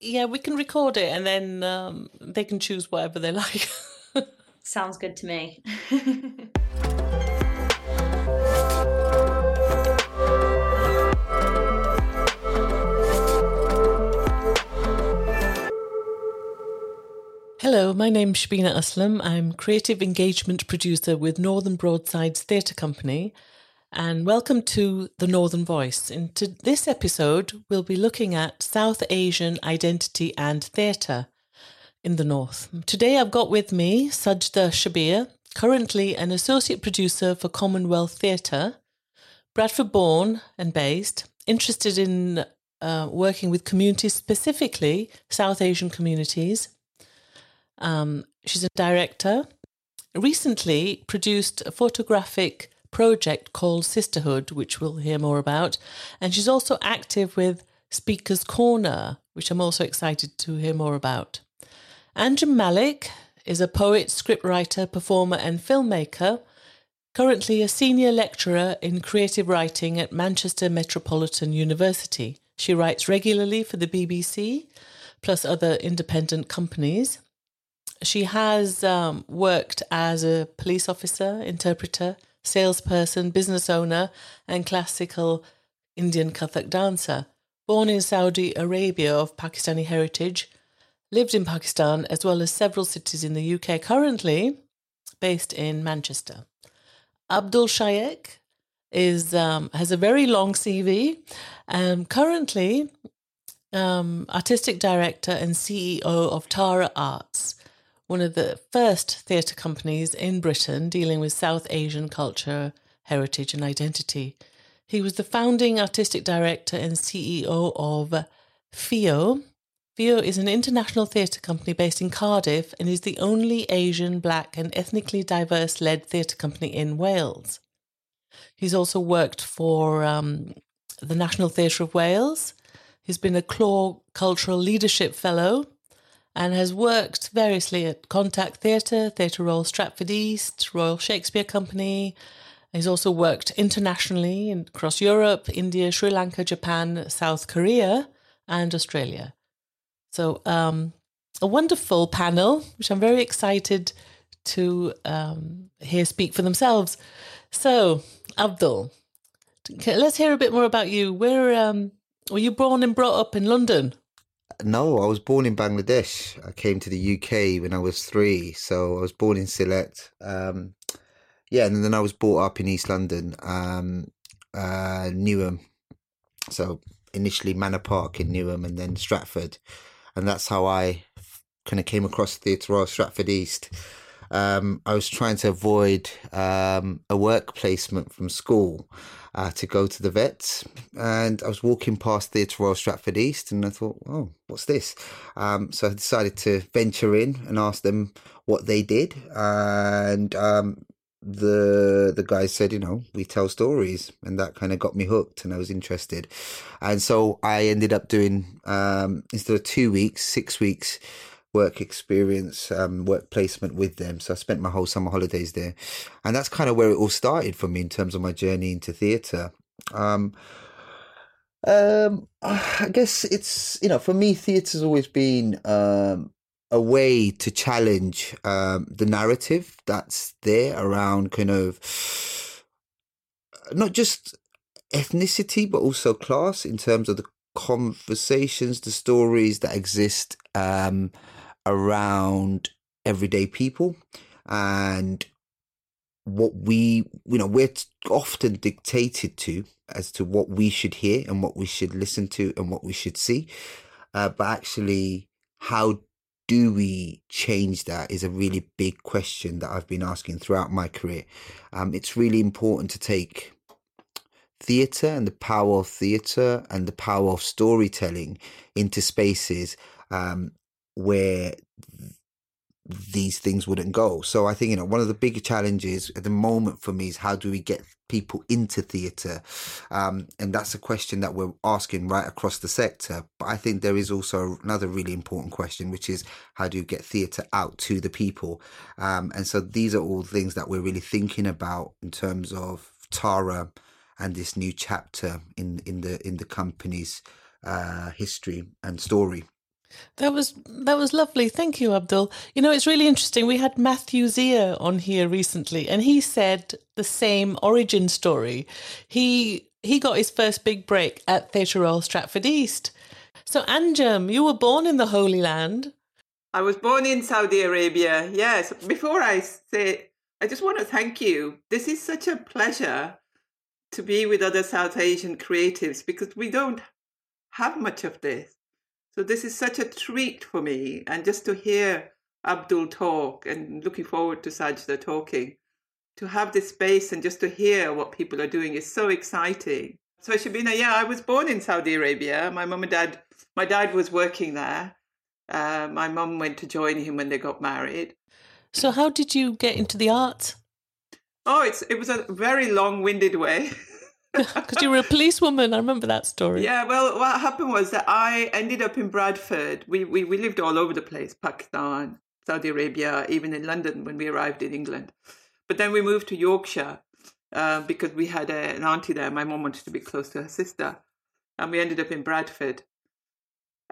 Yeah, we can record it and then um, they can choose whatever they like. Sounds good to me. Hello, my name's Shabina Aslam. I'm creative engagement producer with Northern Broadsides Theatre Company, and welcome to the Northern Voice. In this episode, we'll be looking at South Asian identity and theatre in the North. Today, I've got with me Sajda Shabir, currently an associate producer for Commonwealth Theatre, Bradford born and based, interested in uh, working with communities, specifically South Asian communities um, she's a director. Recently produced a photographic project called Sisterhood, which we'll hear more about. And she's also active with Speaker's Corner, which I'm also excited to hear more about. Anjum Malik is a poet, scriptwriter, performer, and filmmaker, currently a senior lecturer in creative writing at Manchester Metropolitan University. She writes regularly for the BBC, plus other independent companies. She has um, worked as a police officer, interpreter, salesperson, business owner, and classical Indian Kathak dancer. Born in Saudi Arabia of Pakistani heritage, lived in Pakistan as well as several cities in the UK, currently based in Manchester. Abdul Shayek is um, has a very long CV. Um, currently, um, artistic director and CEO of Tara Arts, one of the first theatre companies in Britain dealing with South Asian culture, heritage, and identity. He was the founding artistic director and CEO of FIO. FIO is an international theatre company based in Cardiff and is the only Asian, black, and ethnically diverse led theatre company in Wales. He's also worked for um, the National Theatre of Wales. He's been a Clore Cultural Leadership Fellow and has worked variously at Contact Theatre, Theatre Royal Stratford East, Royal Shakespeare Company. He's also worked internationally across Europe, India, Sri Lanka, Japan, South Korea, and Australia. So, um, a wonderful panel, which I'm very excited to um, hear speak for themselves. So, Abdul, let's hear a bit more about you. Where um, were you born and brought up in London? No, I was born in Bangladesh. I came to the UK when I was three. So I was born in Sylhet. Um, yeah, and then I was brought up in East London, um, uh, Newham. So initially Manor Park in Newham and then Stratford. And that's how I kind of came across Theatre Royal Stratford East. Um, I was trying to avoid um, a work placement from school uh, to go to the vets. And I was walking past Theatre Royal Stratford East and I thought, oh, what's this? Um, so I decided to venture in and ask them what they did. And um, the the guy said, you know, we tell stories, and that kind of got me hooked, and I was interested. And so I ended up doing um, instead of two weeks, six weeks work experience, um, work placement with them. So I spent my whole summer holidays there, and that's kind of where it all started for me in terms of my journey into theatre. Um, um, I guess it's you know for me, theatre's always been um, a way to challenge um, the narrative that's there around kind of not just ethnicity but also class in terms of the conversations, the stories that exist um, around everyday people and what we you know we're often dictated to as to what we should hear and what we should listen to and what we should see. Uh, but actually how do we change that is a really big question that i've been asking throughout my career. Um, it's really important to take theatre and the power of theatre and the power of storytelling into spaces um, where these things wouldn't go. So I think you know one of the bigger challenges at the moment for me is how do we get people into theatre, um, and that's a question that we're asking right across the sector. But I think there is also another really important question, which is how do you get theatre out to the people? Um, and so these are all things that we're really thinking about in terms of Tara and this new chapter in in the in the company's uh, history and story. That was that was lovely. Thank you, Abdul. You know, it's really interesting. We had Matthew Xia on here recently, and he said the same origin story. He he got his first big break at Theatre Royal Stratford East. So, Anjum, you were born in the Holy Land. I was born in Saudi Arabia. Yes. Before I say, I just want to thank you. This is such a pleasure to be with other South Asian creatives because we don't have much of this. So this is such a treat for me, and just to hear Abdul talk, and looking forward to Sajda talking, to have this space and just to hear what people are doing is so exciting. So Shabina, yeah, I was born in Saudi Arabia. My mum and dad, my dad was working there. Uh, my mum went to join him when they got married. So how did you get into the arts? Oh, it's it was a very long-winded way. Because you were a policewoman. I remember that story. Yeah, well, what happened was that I ended up in Bradford. We, we, we lived all over the place Pakistan, Saudi Arabia, even in London when we arrived in England. But then we moved to Yorkshire uh, because we had a, an auntie there. My mom wanted to be close to her sister. And we ended up in Bradford.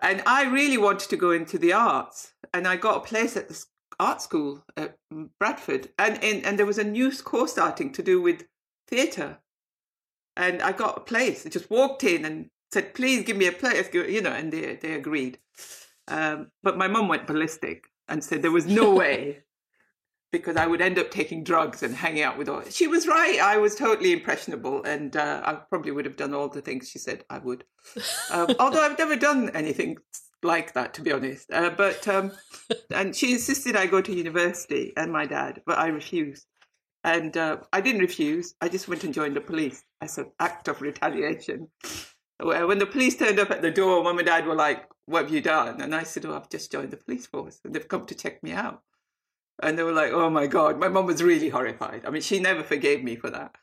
And I really wanted to go into the arts. And I got a place at the art school at Bradford. And, and, and there was a new course starting to do with theatre and I got a place. I just walked in and said, "Please give me a place," you know, and they they agreed. Um, but my mum went ballistic and said there was no way because I would end up taking drugs and hanging out with all. She was right. I was totally impressionable, and uh, I probably would have done all the things she said I would. Um, although I've never done anything like that, to be honest. Uh, but um, and she insisted I go to university, and my dad, but I refused. And uh, I didn't refuse. I just went and joined the police as an act of retaliation. When the police turned up at the door, mum and dad were like, What have you done? And I said, Oh, I've just joined the police force and they've come to check me out. And they were like, Oh my God. My mum was really horrified. I mean, she never forgave me for that.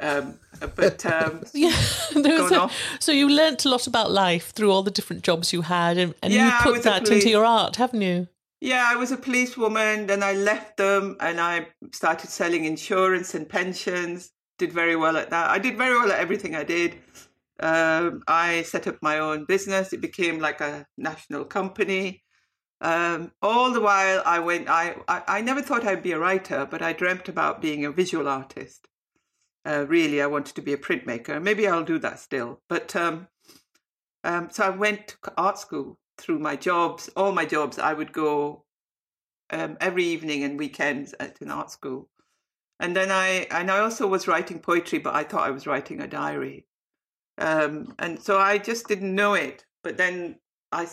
Um, but um, yeah, a, so you learnt a lot about life through all the different jobs you had, and, and yeah, you put that into your art, haven't you? Yeah, I was a policewoman. Then I left them and I started selling insurance and pensions. Did very well at that. I did very well at everything I did. Um, I set up my own business. It became like a national company. Um, all the while, I went. I, I, I never thought I'd be a writer, but I dreamt about being a visual artist. Uh, really, I wanted to be a printmaker. Maybe I'll do that still. But um, um, so I went to art school through my jobs, all my jobs, I would go um, every evening and weekends at an art school. And then I and I also was writing poetry, but I thought I was writing a diary. Um, and so I just didn't know it. But then I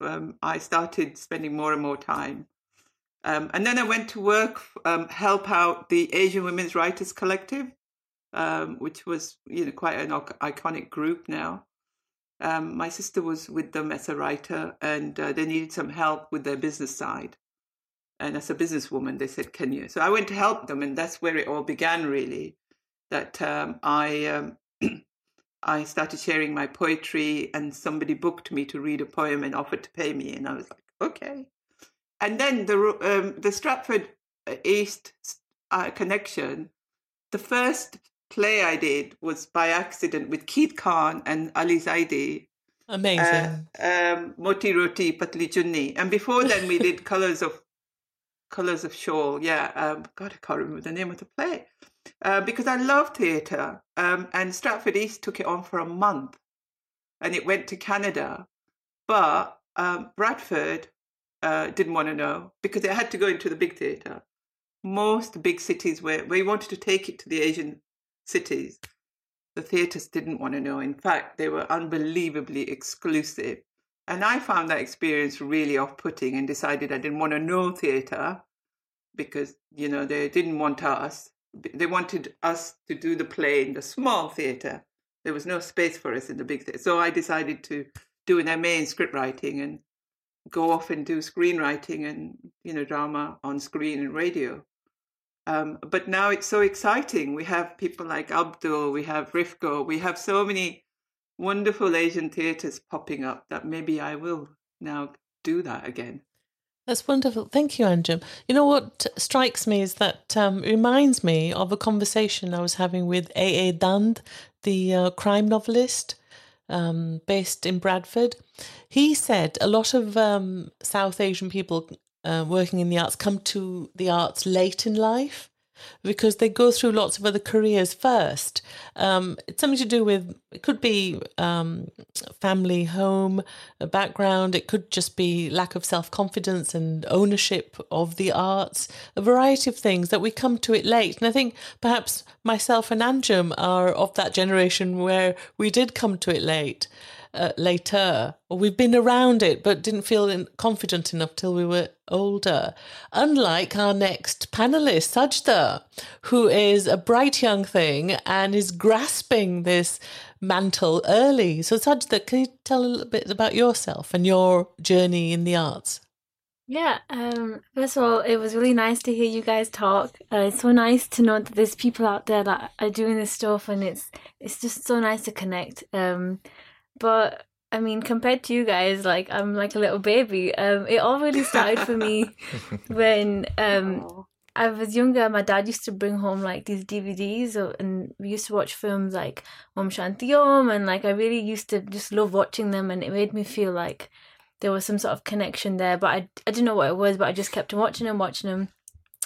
um, I started spending more and more time. Um, and then I went to work, um, help out the Asian Women's Writers Collective, um, which was you know quite an iconic group now. Um, my sister was with them as a writer and uh, they needed some help with their business side. And as a businesswoman, they said, Can you? So I went to help them, and that's where it all began, really. That um, I, um, I started sharing my poetry, and somebody booked me to read a poem and offered to pay me. And I was like, Okay. And then the, um, the Stratford uh, East uh, connection, the first play I did was by accident with Keith Khan and Ali Zaidi. Amazing. Uh, um, Moti Roti Puttli Chunni. And before then, we did Colors of Colors of Shawl. Yeah. Um, God, I can't remember the name of the play. Uh, because I love theatre. Um, and Stratford East took it on for a month and it went to Canada. But um, Bradford uh, didn't want to know because it had to go into the big theatre. Most big cities where we wanted to take it to the Asian cities, the theatres didn't want to know. In fact, they were unbelievably exclusive. And I found that experience really off putting and decided I didn't want to know theatre because, you know, they didn't want us. They wanted us to do the play in the small theatre. There was no space for us in the big theatre. So I decided to do an MA in script writing and go off and do screenwriting and, you know, drama on screen and radio. Um, but now it's so exciting. We have people like Abdul, we have Rifco, we have so many wonderful Asian theatres popping up that maybe I will now do that again. That's wonderful. Thank you, Anjum. You know what strikes me is that um, reminds me of a conversation I was having with A. A. Dhand, the uh, crime novelist. um, based in Bradford. He said a lot of um, South Asian people uh, working in the arts come to the arts late in life because they go through lots of other careers first. Um, it's something to do with it could be um, family, home, background. It could just be lack of self confidence and ownership of the arts. A variety of things that we come to it late. And I think perhaps myself and Anjum are of that generation where we did come to it late uh, later, or we've been around it but didn't feel confident enough till we were older. Unlike our next panelist, Sajda, who is a bright young thing and is grasping this mantle early. So, Sajda, can you tell a little bit about yourself and your journey in the arts? Yeah, um, first of all, it was really nice to hear you guys talk. Uh, it's so nice to know that there's people out there that are doing this stuff, and it's it's just so nice to connect. Um, but I mean, compared to you guys, like I'm like a little baby. Um, it all really started for me when um I was younger. My dad used to bring home like these DVDs, and we used to watch films like Om Shanti Om, and like I really used to just love watching them, and it made me feel like there was some sort of connection there. But I I didn't know what it was, but I just kept on watching them, watching them.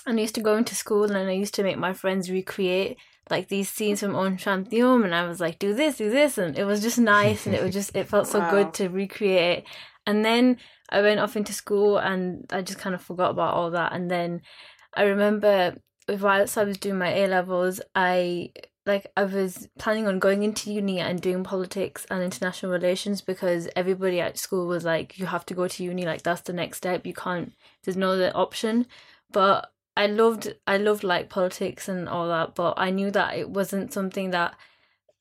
And I used to go into school, and I used to make my friends recreate like these scenes from Om Shanti Om and I was like, do this, do this and it was just nice and it was just it felt so wow. good to recreate. And then I went off into school and I just kind of forgot about all that. And then I remember whilst I was doing my A levels, I like I was planning on going into uni and doing politics and international relations because everybody at school was like, you have to go to uni, like that's the next step. You can't there's no other option. But I loved I loved like politics and all that, but I knew that it wasn't something that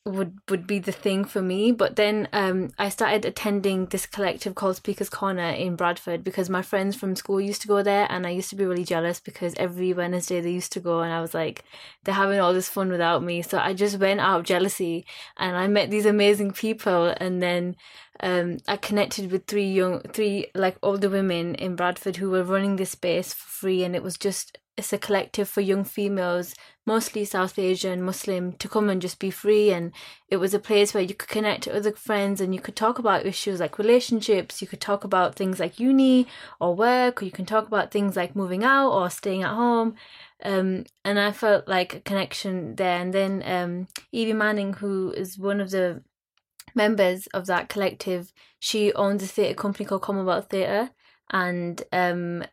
would would be the thing for me. But then um I started attending this collective called Speakers Corner in Bradford because my friends from school used to go there and I used to be really jealous because every Wednesday they used to go and I was like, they're having all this fun without me. So I just went out of jealousy and I met these amazing people and then um, I connected with three young, three like older women in Bradford who were running this space for free, and it was just it's a collective for young females, mostly South Asian Muslim, to come and just be free. And it was a place where you could connect to other friends and you could talk about issues like relationships. You could talk about things like uni or work, or you can talk about things like moving out or staying at home. Um, and I felt like a connection there. And then um, Evie Manning, who is one of the members of that collective, she owns a theatre company called Commonwealth Theatre. And um,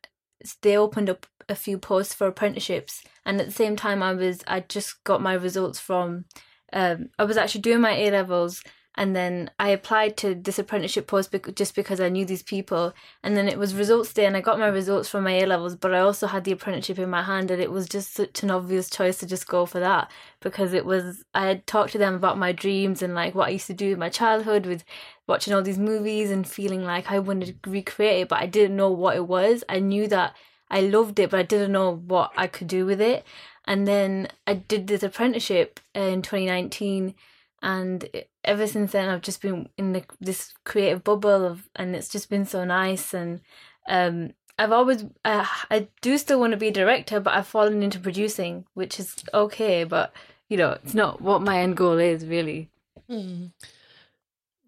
they opened up a few posts for apprenticeships and at the same time i was i just got my results from um, i was actually doing my a levels and then i applied to this apprenticeship post bec- just because i knew these people and then it was results day and i got my results from my a levels but i also had the apprenticeship in my hand and it was just such an obvious choice to just go for that because it was i had talked to them about my dreams and like what i used to do in my childhood with watching all these movies and feeling like i wanted to recreate it but i didn't know what it was. I knew that I loved it, but I didn't know what I could do with it. And then I did this apprenticeship in 2019, and ever since then I've just been in the, this creative bubble of, and it's just been so nice. And um, I've always, uh, I do still want to be a director, but I've fallen into producing, which is okay, but you know, it's not what my end goal is really. Mm.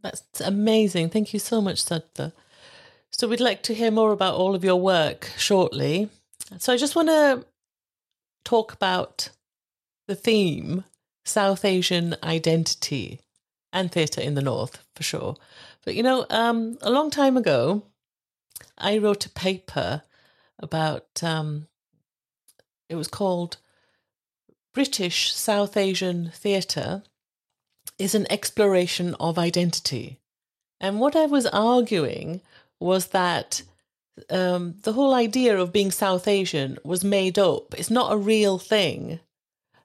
That's amazing. Thank you so much, Sajda. So we'd like to hear more about all of your work shortly. So I just want to talk about the theme South Asian identity and theatre in the North for sure. But you know, um, a long time ago, I wrote a paper about um, it was called British South Asian Theatre is an exploration of identity. And what I was arguing was that um, the whole idea of being South Asian was made up. It's not a real thing.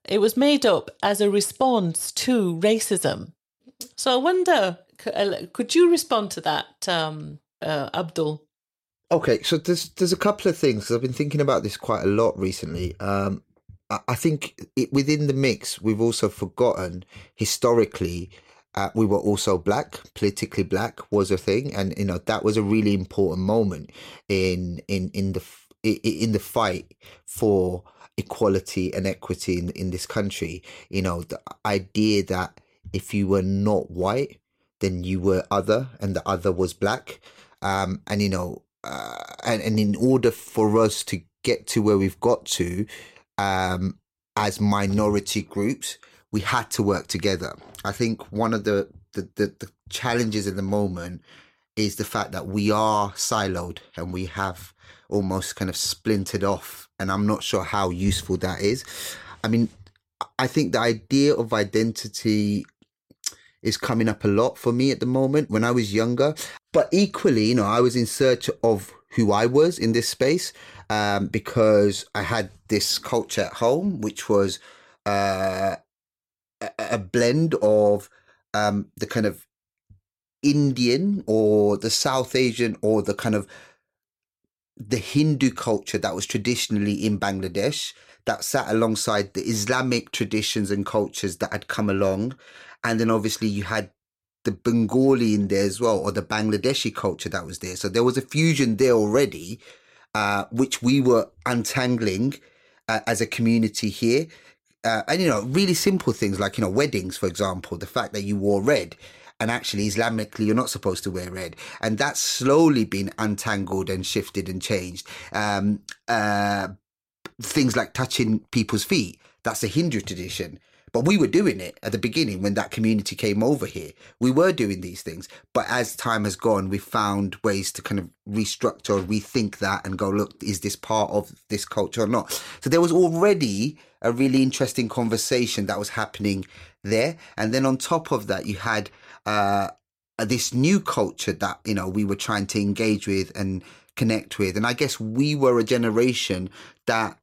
It was made up as a response to racism. So I wonder, uh, could you respond to that, um, uh, Abdul? Okay, so there's there's a couple of things. I've been thinking about this quite a lot recently. Um, I, I think it, within the mix, we've also forgotten historically uh, we were also black politically black was a thing and you know that was a really important moment in in in the in the fight for equality and equity in, in this country you know the idea that if you were not white then you were other, and the other was black. Um, and you know, uh, and and in order for us to get to where we've got to, um, as minority groups, we had to work together. I think one of the the, the, the challenges in the moment is the fact that we are siloed and we have almost kind of splintered off. And I'm not sure how useful that is. I mean, I think the idea of identity is coming up a lot for me at the moment when I was younger. But equally, you know, I was in search of who I was in this space um, because I had this culture at home, which was uh, a, blend of um, the kind of Indian or the South Asian or the kind of the Hindu culture that was traditionally in Bangladesh that sat alongside the Islamic traditions and cultures that had come along. And then obviously you had the Bengali in there as well, or the Bangladeshi culture that was there. So there was a fusion there already, uh, which we were untangling uh, as a community here. Uh, and, you know, really simple things like, you know, weddings, for example, the fact that you wore red and actually Islamically you're not supposed to wear red, and that's slowly been untangled and shifted and changed. Um, uh, things like touching people's feet, that's a Hindu tradition. But we were doing it at the beginning when that community came over here. We were doing these things. But as time has gone, we found ways to kind of restructure, rethink that and go, look, is this part of this culture or not? So there was already a really interesting conversation that was happening there. And then on top of that, you had uh, this new culture that you know we were trying to engage with and connect with and i guess we were a generation that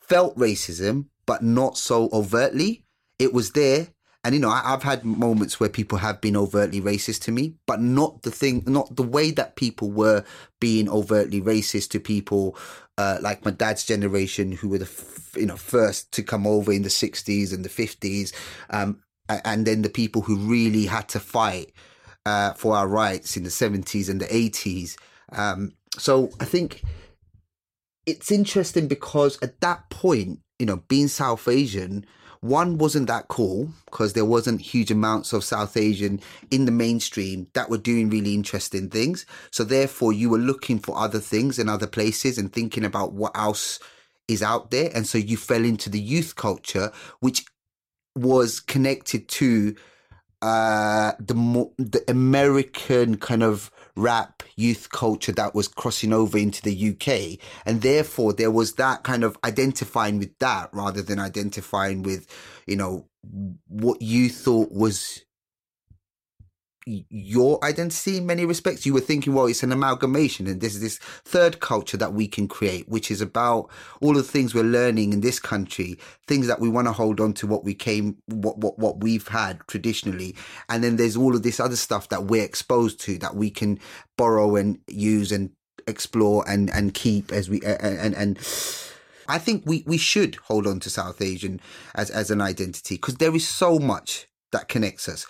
felt racism but not so overtly it was there and you know I, have had moments where people have been overtly racist to me but not the thing not the way that people were being overtly racist to people uh, like my dad's generation who were the f- you know first to come over in the 60s and the 50s um, and then the people who really had to fight uh, for our rights in the 70s and the 80s. Um, so I think it's interesting because at that point, you know, being South Asian, one wasn't that cool because there wasn't huge amounts of South Asian in the mainstream that were doing really interesting things. So therefore, you were looking for other things in other places and thinking about what else is out there. And so you fell into the youth culture, which was connected to uh, the the American kind of rap youth culture that was crossing over into the UK, and therefore there was that kind of identifying with that rather than identifying with, you know, what you thought was your identity in many respects. You were thinking, well, it's an amalgamation, and this is this third culture that we can create, which is about all of the things we're learning in this country, things that we want to hold on to, what we came, what what what we've had traditionally, and then there's all of this other stuff that we're exposed to that we can borrow and use and explore and and keep as we and and. and I think we, we should hold on to South Asian as, as an identity because there is so much that connects us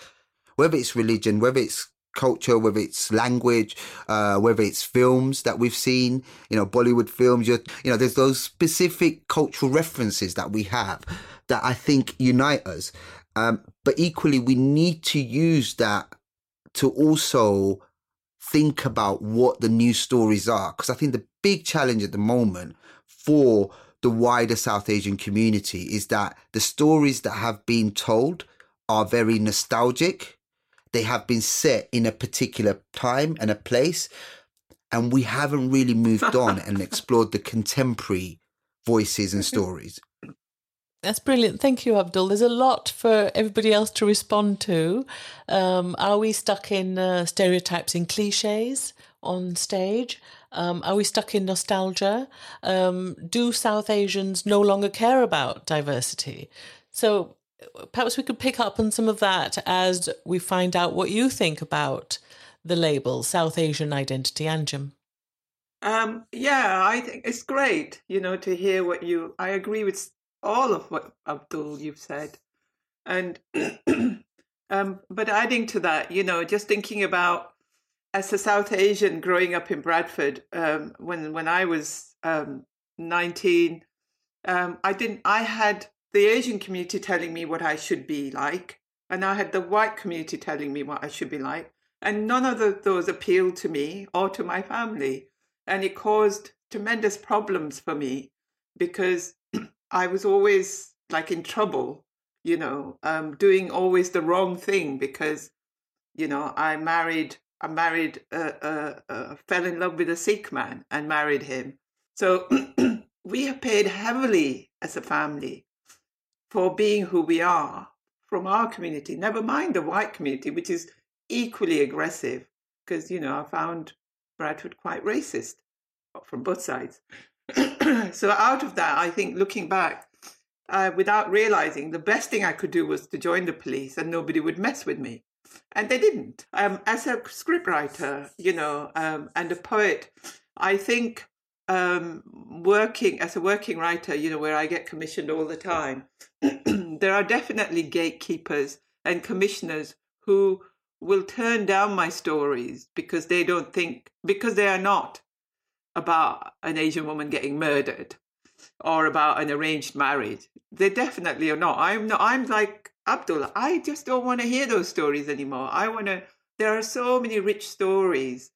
whether it's religion, whether it's culture, whether it's language, uh, whether it's films that we've seen, you know, Bollywood films, you know, there's those specific cultural references that we have that I think unite us. Um, but equally, we need to use that to also think about what the new stories are. Because I think the big challenge at the moment for the wider South Asian community is that the stories that have been told are very nostalgic they have been set in a particular time and a place and we haven't really moved on and explored the contemporary voices and stories that's brilliant. Thank you, Abdul. There's a lot for everybody else to respond to. Um, are we stuck in uh, stereotypes and cliches on stage? Um, are we stuck in nostalgia? Um, do South Asians no longer care about diversity? So perhaps we could pick up on some of that as we find out what you think about the label South Asian Identity Anjum. Um, yeah, I think it's great, you know, to hear what you. I agree with all of what Abdul you've said, and um, but adding to that, you know, just thinking about as a South Asian growing up in Bradford, um, when when I was um, nineteen, um, I didn't. I had the Asian community telling me what I should be like. and I had the white community telling me what I should be like, and none of the, those appealed to me or to my family, and it caused tremendous problems for me because I was always like in trouble, you know, um, doing always the wrong thing because, you know, I married, I married, uh, uh, uh, fell in love with a Sikh man and married him. So we have paid heavily as a family for being who we are from our community, never mind the white community, which is equally aggressive because, you know, I found Bradford quite racist from both sides. so out of that, I think looking back, uh, without realizing, the best thing I could do was to join the police, and nobody would mess with me, and they didn't. Um, as a scriptwriter, you know, um, and a poet, I think um, working as a working writer, you know, where I get commissioned all the time, there are definitely gatekeepers and commissioners who will turn down my stories because they don't think because they are not about an Asian woman getting murdered or about an arranged marriage. They definitely are not. I'm not. I'm like Abdul. I just don't want to hear those stories anymore. I want to. There are so many rich stories.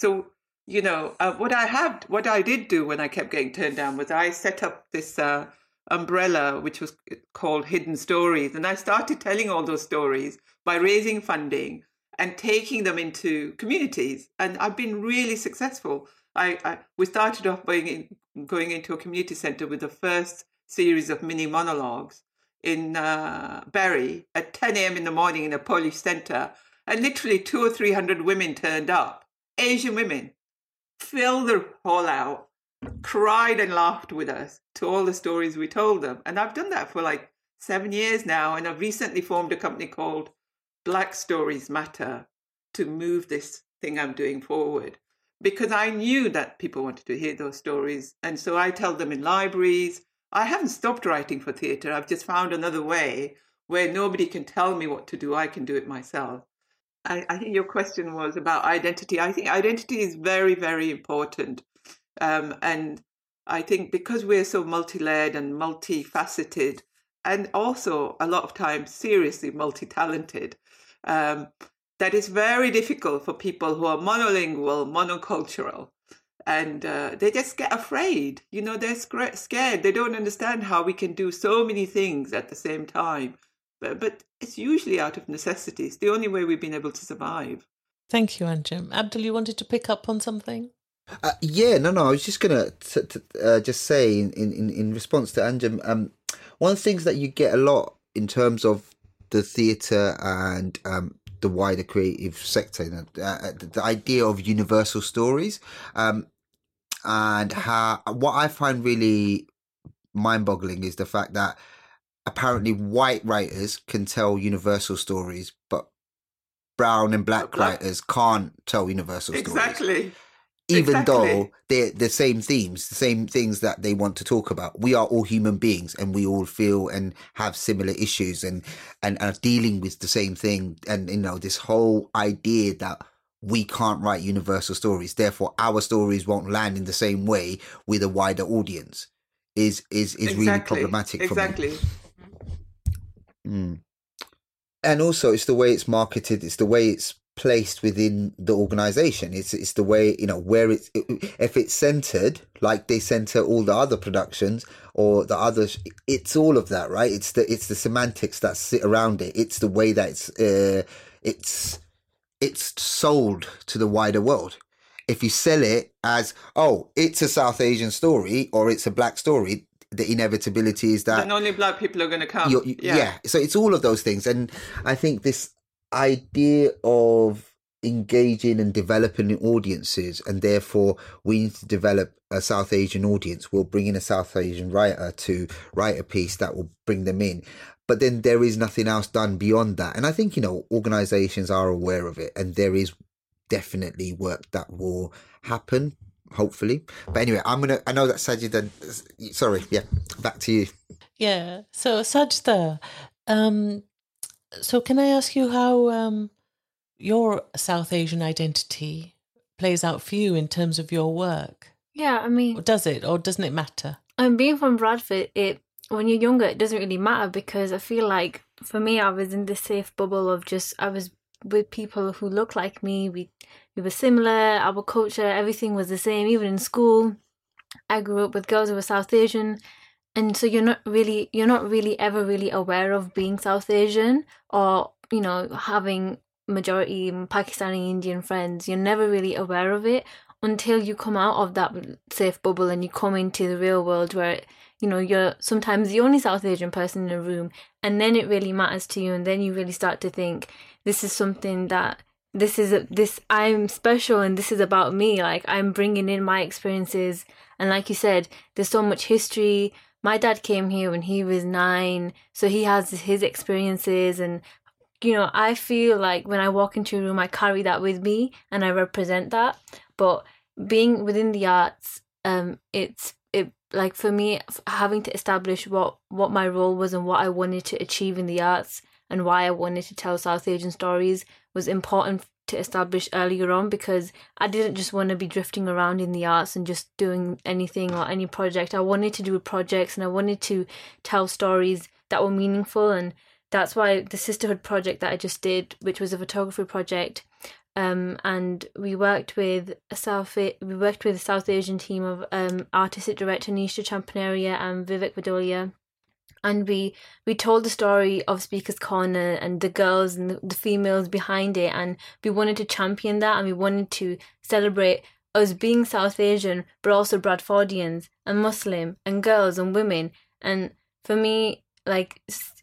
So you know uh, what I had, what I did do when I kept getting turned down was I set up this uh, umbrella which was called Hidden Stories, and I started telling all those stories by raising funding and taking them into communities, and I've been really successful. I, I we started off by in, going into a community center with the first series of mini monologues in uh, Bury at 10 a.m. in the morning in a Polish center, and literally two or three hundred women turned up, Asian women, filled the hall out, cried and laughed with us to all the stories we told them, and I've done that for like seven years now, and I've recently formed a company called Black Stories Matter to move this thing I'm doing forward because I knew that people wanted to hear those stories. And so I tell them in libraries. I haven't stopped writing for theatre. I've just found another way where nobody can tell me what to do. I can do it myself. I, I think your question was about identity. I think identity is very, very important. Um, and I think because we're so multi layered and multifaceted, and also a lot of times seriously multi talented, um, that is very difficult for people who are monolingual, monocultural. And uh, they just get afraid. You know, they're scared. They don't understand how we can do so many things at the same time. But, but it's usually out of necessity. It's the only way we've been able to survive. Thank you, Anjum. Abdul, you wanted to pick up on something? Uh, yeah, no, no. I was just gonna t- t- uh, just say in, in in response to Anjum, um, one of the things that you get a lot in terms of the theatre and um, the wider creative sector, you know, uh, the, the, idea of universal stories, um, and how what I find really mind-boggling is the fact that apparently white writers can tell universal stories, but brown and black, black. writers can't tell universal exactly. stories. Exactly even exactly. though they're the same themes, the same things that they want to talk about. We are all human beings and we all feel and have similar issues and, and are dealing with the same thing. And, you know, this whole idea that we can't write universal stories, therefore our stories won't land in the same way with a wider audience is, is, is exactly. really problematic exactly. Mm. And also it's the way it's marketed, it's the way it's placed within the organization. It's it's the way you know where it's it, if it's centered like they center all the other productions or the others it's all of that right? It's the it's the semantics that sit around it. It's the way that it's uh, it's it's sold to the wider world. If you sell it as oh it's a south asian story or it's a black story the inevitability is that and only black people are going to come you, yeah. yeah. So it's all of those things. And i think this idea of engaging and developing audiences and therefore we need to develop a south asian audience. We'll bring in a south asian writer to write a piece that will bring them in. But then there is nothing else done beyond that. And i think you know organizations are aware of it and there is definitely work that will happen hopefully but anyway i'm gonna i know that sajid then sorry yeah back to you yeah so sajda um so, can I ask you how um, your South Asian identity plays out for you in terms of your work? Yeah, I mean, or does it, or doesn't it matter? I'm being from Bradford. It when you're younger, it doesn't really matter because I feel like for me, I was in this safe bubble of just I was with people who look like me. We we were similar. Our culture, everything was the same. Even in school, I grew up with girls who were South Asian, and so you're not really you're not really ever really aware of being South Asian or you know having majority Pakistani Indian friends. You're never really aware of it until you come out of that safe bubble and you come into the real world where you know you're sometimes the only south asian person in a room and then it really matters to you and then you really start to think this is something that this is this i'm special and this is about me. Like i'm bringing in my experiences. And like you said there's so much history. My dad came here when he was 9 so he has his experiences. And you know i feel like when i walk into a room i carry that with me and i represent that. But being within the arts um it's it like for me having to establish what what my role was and what I wanted to achieve in the arts and why I wanted to tell South Asian stories was important to establish earlier on because I didn't just want to be drifting around in the arts and just doing anything or any project. I wanted to do projects and I wanted to tell stories that were meaningful and that's why the sisterhood project that I just did, which was a photography project, um, and we worked with a South we worked with a South Asian team of um, artistic director Nisha Champaneria and Vivek Vadoliya, and we we told the story of Speakers Corner and the girls and the, the females behind it, and we wanted to champion that, and we wanted to celebrate us being South Asian, but also Bradfordians and Muslim and girls and women, and for me, like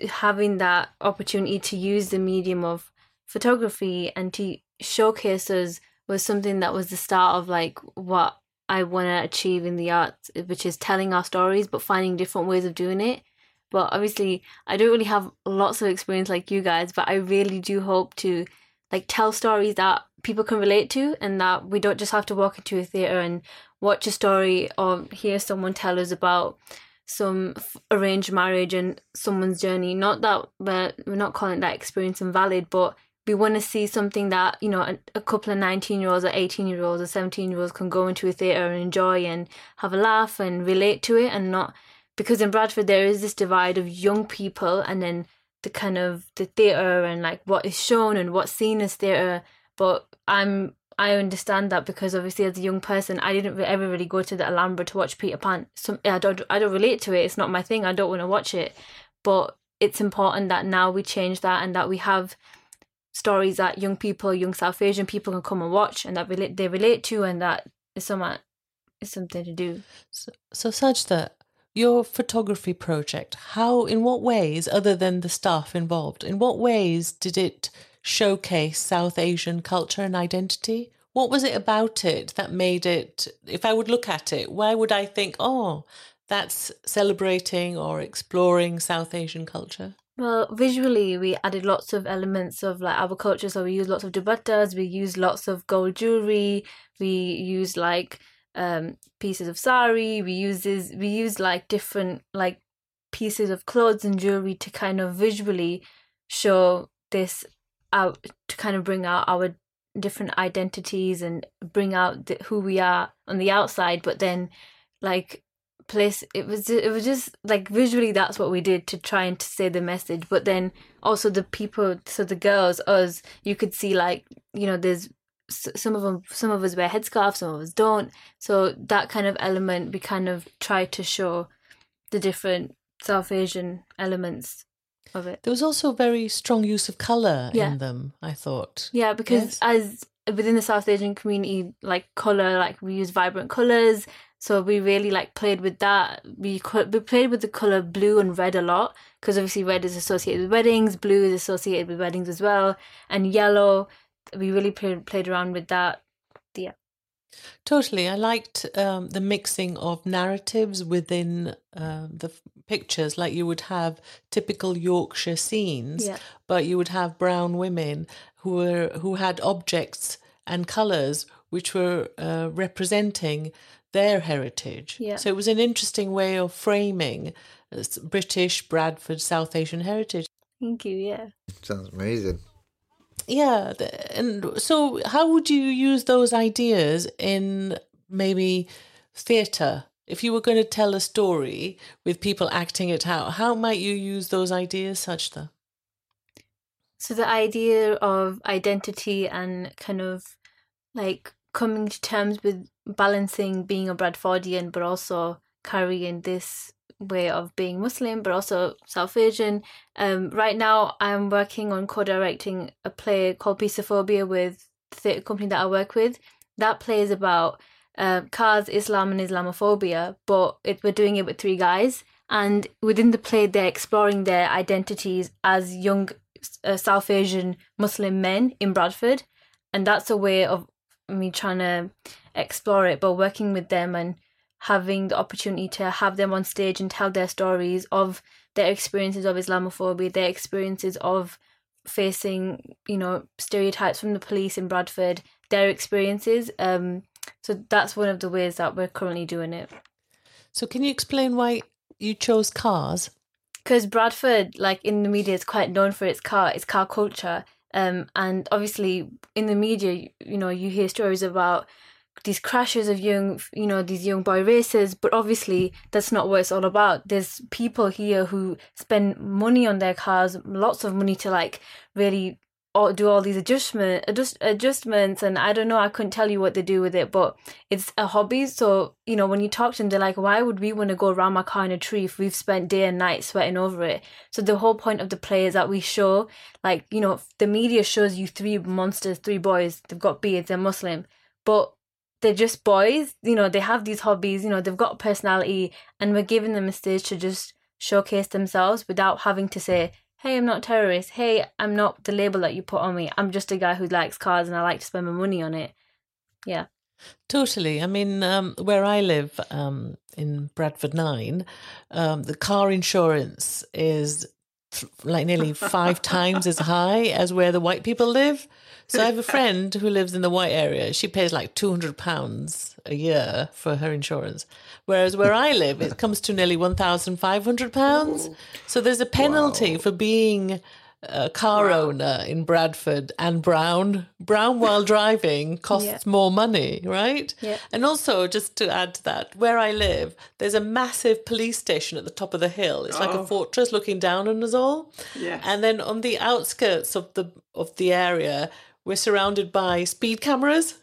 having that opportunity to use the medium of photography and to showcase us was something that was the start of like what I want to achieve in the arts, which is telling our stories, but finding different ways of doing it. But obviously, I don't really have lots of experience like you guys, but I really do hope to like tell stories that people can relate to and that we don't just have to walk into a theater and watch a story or hear someone tell us about some arranged marriage and someone's journey. Not that we're, we're not calling that experience invalid, but we want to see something that you know a, a couple of 19 year olds or 18 year olds or 17 year olds can go into a theatre and enjoy and have a laugh and relate to it and not because in bradford there is this divide of young people and then the kind of the theatre and like what is shown and what's seen as theatre. But i'm i understand that because obviously as a young person i didn't ever really go to the alhambra to watch peter pan. So i don't i don't relate to it. It's not my thing. I don't want to watch it. But it's important that now we change that and that we have stories that young people, young South Asian people can come and watch and that relate they relate to and that is something is something to do. So, so Sajda, your photography project, how in what ways, other than the staff involved, in what ways did it showcase South Asian culture and identity? What was it about it that made it if I would look at it, why would I think, oh, that's celebrating or exploring South Asian culture? Well, visually, we added lots of elements of like our culture. So we used lots of dupattas, we used lots of gold jewelry, we used like um pieces of sari, we used this, we use like different like pieces of clothes and jewelry to kind of visually show this out to kind of bring out our different identities and bring out the, who we are on the outside, but then like place it was it was just like visually that's what we did to try and to say the message. But then also the people so the girls us you could see like you know there's some of them some of us wear headscarves some of us don't so that kind of element we kind of try to show the different south asian elements of it there was also a very strong use of color yeah. in them i thought yeah because yes. as within the south asian community like color like we use vibrant colors so we really like played with that. We we played with the color blue and red a lot because obviously red is associated with weddings, blue is associated with weddings as well, and yellow. We really played played around with that. Yeah. Totally. I liked um, the mixing of narratives within uh, the pictures. Like you would have typical Yorkshire scenes, yeah. but you would have brown women who were who had objects and colours which were uh, representing their heritage. Yeah. So it was an interesting way of framing British, Bradford, South Asian heritage. Thank you. Yeah. Sounds amazing. Yeah. And so, how would you use those ideas in maybe theatre if you were going to tell a story with people acting it out, how might you use those ideas, Sajda? So the idea of identity and kind of like coming to terms with balancing being a Bradfordian, but also carrying this way of being Muslim, but also South Asian. Um, right now, I'm working on co-directing a play called Peaceophobia with the company that I work with. That play is about uh, cars, Islam, and Islamophobia, but it, we're doing it with three guys. And within the play, they're exploring their identities as young uh, South Asian Muslim men in Bradford. And that's a way of me trying to explore it, but working with them and having the opportunity to have them on stage and tell their stories of their experiences of Islamophobia, their experiences of facing, you know, stereotypes from the police in Bradford, their experiences. Um, so that's one of the ways that we're currently doing it. So, can you explain why you chose cars? Because Bradford, like in the media, is quite known for its car, its car culture. Um, and obviously, in the media, you know, you hear stories about these crashes of young, you know, these young boy races. But obviously, that's not what it's all about. There's people here who spend money on their cars, lots of money to like really all, do all these adjustment adjust, adjustments and I don't know I couldn't tell you what they do with it but it's a hobby so you know when you talk to them they're like why would we want to go around my car in a tree if we've spent day and night sweating over it so the whole point of the play is that we show like you know the media shows you three monsters three boys they've got beards they're Muslim but they're just boys you know they have these hobbies you know they've got personality and we're giving them a stage to just showcase themselves without having to say hey, I'm not a terrorist. Hey, I'm not the label that you put on me. I'm just a guy who likes cars and I like to spend my money on it. Yeah. Totally. I mean, um, where I live um, in Bradford 9, um, the car insurance is like nearly five times as high as where the white people live. So I have a friend who lives in the white area. She pays like two hundred pounds a year for her insurance, whereas where I live, it comes to nearly one thousand five hundred pounds. So there's a penalty wow. for being a car wow. owner in Bradford and Brown. Brown while driving costs yeah. more money, right? Yeah. And also, just to add to that, where I live, there's a massive police station at the top of the hill. It's oh. like a oh. fortress looking down on us all. Yeah. And then on the outskirts of the of the area, we're surrounded by speed cameras.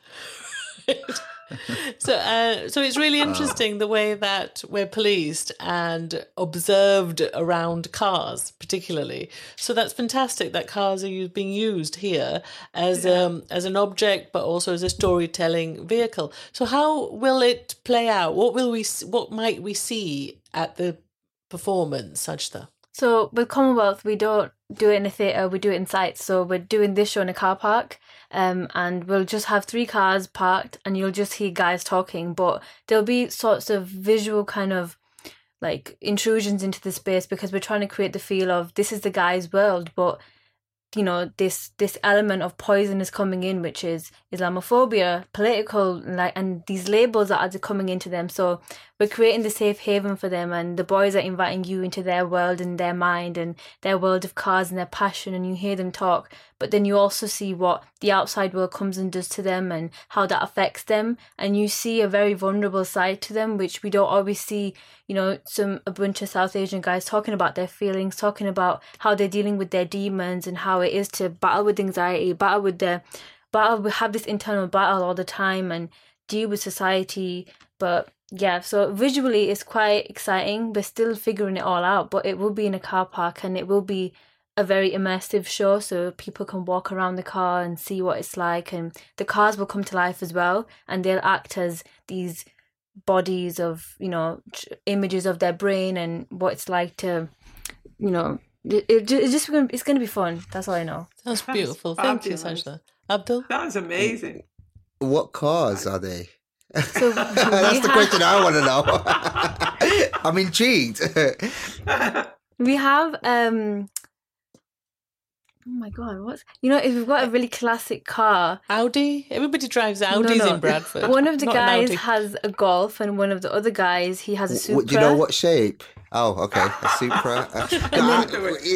so uh, so it's really interesting the way that we're policed and observed around cars particularly. So that's fantastic that cars are being used here as yeah. um, as an object but also as a storytelling vehicle. So how will it play out? What will we what might we see at the performance Sajda? So with Commonwealth, we don't do it in a theatre, we do it in sites. So we're doing this show in a car park, um, and we'll just have three cars parked, and you'll just hear guys talking. But there'll be sorts of visual kind of like intrusions into the space because we're trying to create the feel of this is the guy's world, but you know this this element of poison is coming in which is islamophobia political like and these labels are coming into them so we're creating the safe haven for them and the boys are inviting you into their world and their mind and their world of cars and their passion and you hear them talk. But then you also see what the outside world comes and does to them and how that affects them. And you see a very vulnerable side to them which we don't always see you know some a bunch of south asian guys talking about their feelings talking about how they're dealing with their demons and how it is to battle with anxiety battle with their battle we have this internal battle all the time and deal with society. But yeah, so visually it's quite exciting. We're still figuring it all out, but it will be in a car park and it will be a very immersive show so people can walk around the car and see what it's like and the cars will come to life as well and they'll act as these bodies of you know images of their brain and what it's like to you know it, it, it's just it's going to be fun that's all i know. That's beautiful. Thank you Sajda abdul? That was amazing. What cars are they so That's the have... question I want to know. I'm intrigued. we have um Oh my god, what's you know, if we've got a really classic car. Audi? Everybody drives Audis no, no. in Bradford. One of the guys has a golf and one of the other guys he has a Supra. Do you know what shape? Oh, okay. A Supra. Uh, no, I-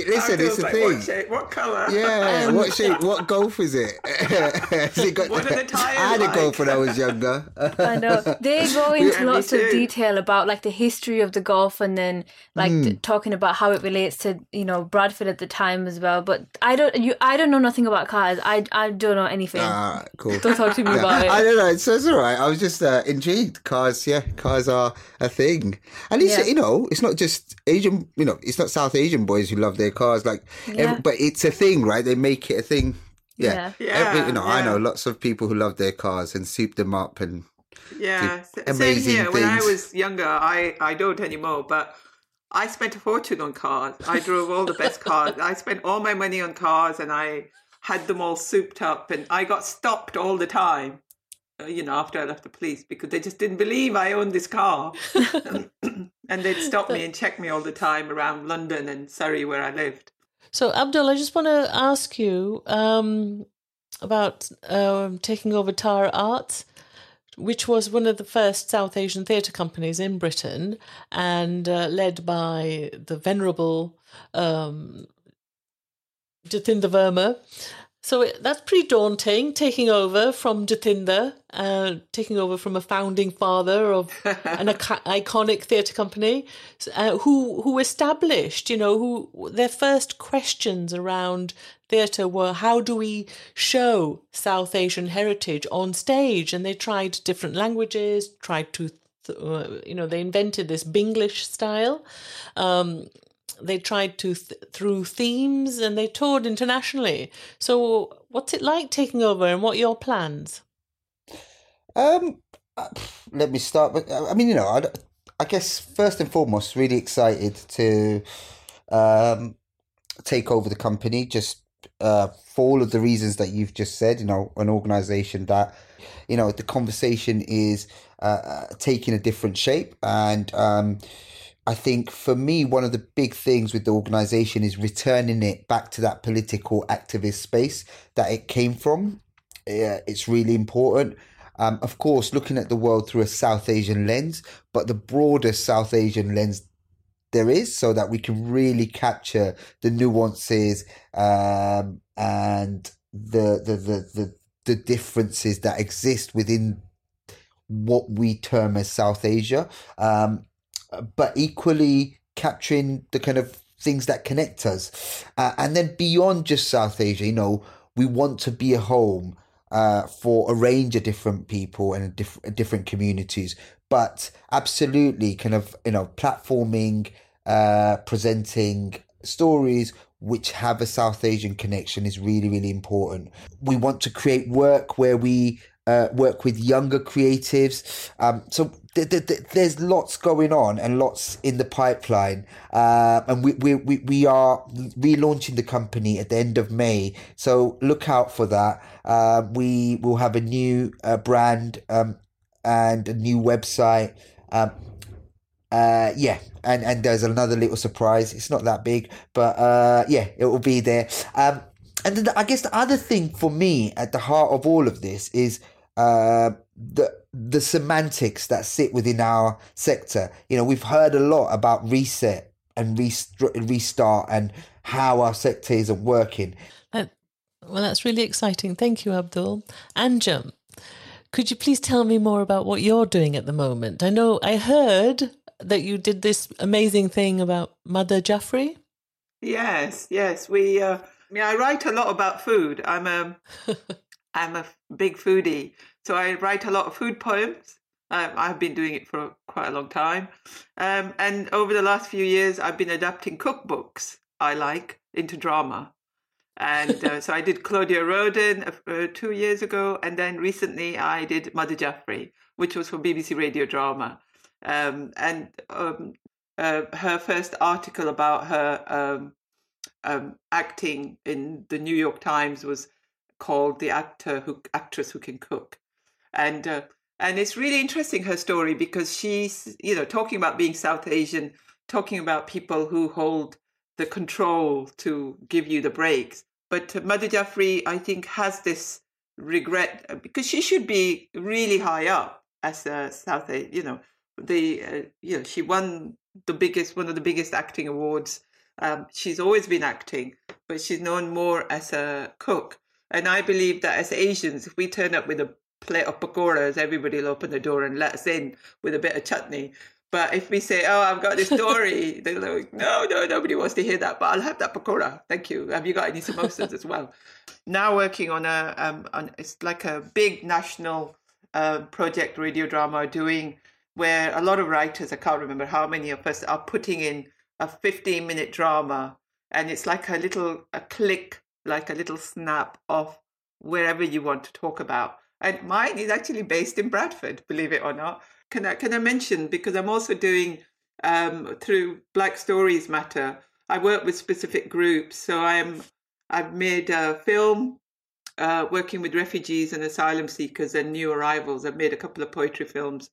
listen, it's the like, thing. What, shape, what color? Yeah, what shape? What golf is it? Has it got, What are the tyres I had a like? golf when I was younger. I know they go into me lots of detail about like the history of the golf and then like Hmm. t- talking about how it relates to you know Bradford at the time as well. But I don't you I don't know nothing about cars. I I don't know anything. Ah, cool. don't talk to me Yeah, about it. I don't know. It's, it's all right. I was just uh, intrigued. Cars, yeah, cars are a thing. And it's Yeah. you know, it's not just Asian. You know, it's not South Asian boys who love their cars. Like, Yeah. every, but it's a thing, right? They make it a thing. Yeah. Yeah. Every, you know, I know lots of people who love their cars and soup them up and Yeah, s- same amazing here. When I was younger, I, I don't anymore, but I spent a fortune on cars. I drove all the best cars. I spent all my money on cars and I had them all souped up and I got stopped all the time, you know, after I left the police because they just didn't believe I owned this car. and they'd stop me and check me all the time around London and Surrey where I lived. So, Abdul, I just want to ask you um, about um, taking over Tara Arts, which was one of the first South Asian theatre companies in Britain and uh, led by the venerable um, Jatinder Verma. So it, that's pretty daunting, taking over from Jatinder, uh, taking over from a founding father of an ic- iconic theatre company, uh, who who established, you know, who their first questions around theatre were how do we show South Asian heritage on stage, and they tried different languages, tried to, th- uh, you know, they invented this Binglish style. Um, they tried to th- through themes and they toured internationally. So, what's it like taking over, and what are your plans? Um, uh, let me start. But I mean, you know, I, I guess first and foremost, really excited to um, take over the company. Just uh, for all of the reasons that you've just said. You know, an organization that you know the conversation is uh, uh, taking a different shape, and um, I think for me, one of the big things with the organization is returning it back to that political activist space that it came from. Yeah, it's really important. Um, of course, looking at the world through a South Asian lens, but the broader South Asian lens there is, so that we can really capture the nuances um, and the, the the the the differences that exist within what we term as South Asia, um, but equally capturing the kind of things that connect us, uh, and then beyond just South Asia, you know, we want to be a home uh, for a range of different people and diff- different communities. But absolutely, kind of you know, platforming, uh, presenting stories which have a South Asian connection is really really important. We want to create work where we uh, work with younger creatives. Um, so th- th- th- there's lots going on and lots in the pipeline. Uh, and we, we, we, we are relaunching the company at the end of May. So look out for that. Uh, we will have a new uh, brand um, and a new website. Um, uh, yeah, and, and there's another little surprise. It's not that big, but uh, yeah, it will be there. Um, and then the, I guess the other thing for me at the heart of all of this is uh, the the semantics that sit within our sector. You know, we've heard a lot about reset and rest- restart and how our sector isn't working. That, well, that's really exciting. Thank you, Abdul. Anjum, could you please tell me more about what you're doing at the moment? I know I heard that you did this amazing thing about Madhur Jaffrey. Yes, yes. We. Uh, I mean, I write a lot about food. I'm a, I'm a big foodie, so I write a lot of food poems. Um, I've been doing it for quite a long time, um, and over the last few years, I've been adapting cookbooks I like into drama. And uh, so I did Claudia Roden uh, two years ago, and then recently I did Madhur Jaffrey, which was for BBC Radio Drama. Um, and um, uh, her first article about her um, um, acting in the New York Times was called "The Actor Who Actress Who Can Cook," and uh, and it's really interesting her story because she's you know talking about being South Asian, talking about people who hold the control to give you the breaks. But Madhur Jaffrey, I think, has this regret because she should be really high up as a South, Asian. you know, the uh, you know she won the biggest one of the biggest acting awards. Um, she's always been acting, but she's known more as a cook. And I believe that as Asians, if we turn up with a plate of pakoras, everybody will open the door and let us in with a bit of chutney. But if we say, "Oh, I've got this story," they're like, "No, no, nobody wants to hear that." But I'll have that pakora. Thank you. Have you got any samosas as well? Now working on a, um, on it's like a big national uh, project radio drama doing where a lot of writers, I can't remember how many of us, are putting in a 15 minute drama, and it's like a little a click, like a little snap of wherever you want to talk about. And mine is actually based in Bradford, believe it or not. Can I can I mention because I'm also doing um, through Black Stories Matter. I work with specific groups, so I'm I've made a film uh, working with refugees and asylum seekers and new arrivals. I've made a couple of poetry films,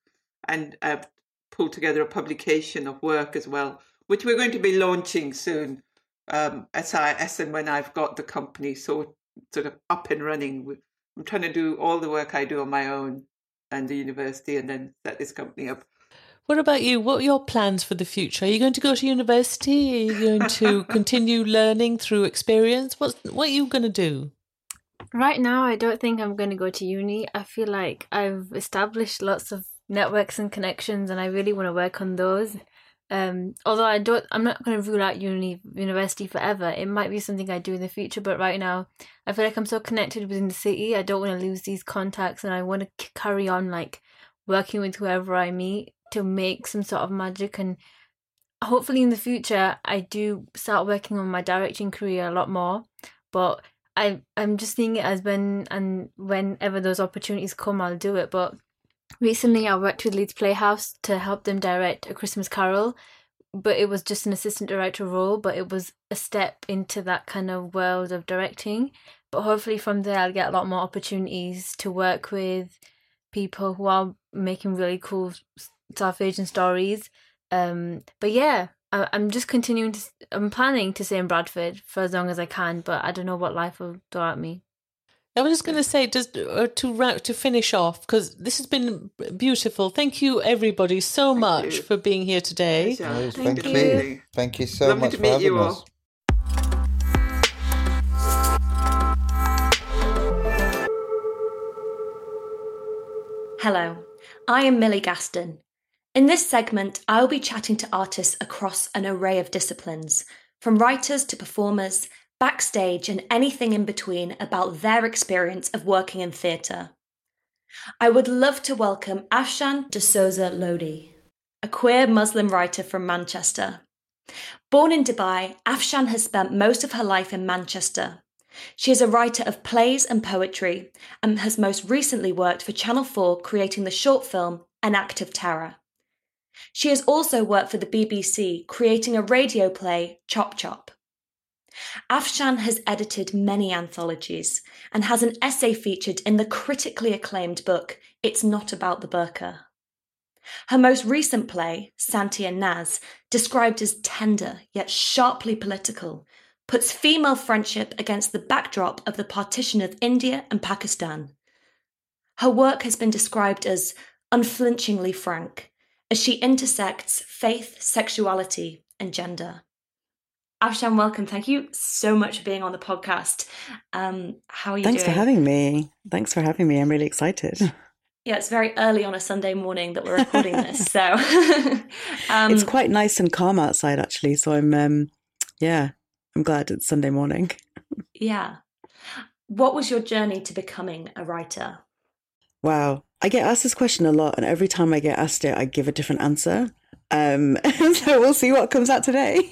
and I've pulled together a publication of work as well, which we're going to be launching soon. Um, as I as and when I've got the company so sort of up and running. I'm trying to do all the work I do on my own and the university, and then set this company up. What about you? What are your plans for the future? Are you going to go to university? Are you going to continue learning through experience? What's what are you going to do? Right now, I don't think I'm going to go to uni. I feel like I've established lots of networks and connections, and I really want to work on those. Um, although I don't, I'm not going to rule out uni university forever. It might be something I do in the future, but right now, I feel like I'm so connected within the city. I don't want to lose these contacts, and I want to carry on like working with whoever I meet to make some sort of magic. And hopefully, in the future, I do start working on my directing career a lot more. But I, I'm just seeing it as when and whenever those opportunities come, I'll do it. But Recently, I worked with Leeds Playhouse to help them direct A Christmas Carol, but it was just an assistant director role, but it was a step into that kind of world of directing. But hopefully, from there, I'll get a lot more opportunities to work with people who are making really cool South Asian stories. Um, but yeah, I, I'm just continuing to, I'm planning to stay in Bradford for as long as I can, but I don't know what life will throw at me. I was just going to say, just uh, to to finish off, because this has been beautiful. Thank you, everybody, so Thank much you. for being here today. Pleasure. Thank, Thank you. you. Thank you so Lovely much to for meet having you us. Hello, I am Millie Gaston. In this segment, I'll be chatting to artists across an array of disciplines, from writers to performers, backstage, and anything in between about their experience of working in theatre. I would love to welcome Afshan D'souza-Lodhi, a queer Muslim writer from Manchester. Born in Dubai, Afshan has spent most of her life in Manchester. She is a writer of plays and poetry and has most recently worked for Channel 4 creating the short film An Act of Terror. She has also worked for the BBC creating a radio play Chop Chop. Afshan has edited many anthologies and has an essay featured in the critically acclaimed book It's Not About the Burqa. Her most recent play, Santi and Naz, described as tender yet sharply political, puts female friendship against the backdrop of the partition of India and Pakistan. Her work has been described as unflinchingly frank, as she intersects faith, sexuality, and gender. Afshan, welcome. Thank you so much for being on the podcast. Um, how are you Thanks doing? for having me. Thanks for having me. I'm really excited. Yeah, it's very early on a Sunday morning that we're recording this, so um, it's quite nice and calm outside, actually. So I'm, um, yeah, I'm glad it's Sunday morning. yeah. What was your journey to becoming a writer? Wow. I get asked this question a lot, and every time I get asked it, I give a different answer. Um, so we'll see what comes out today.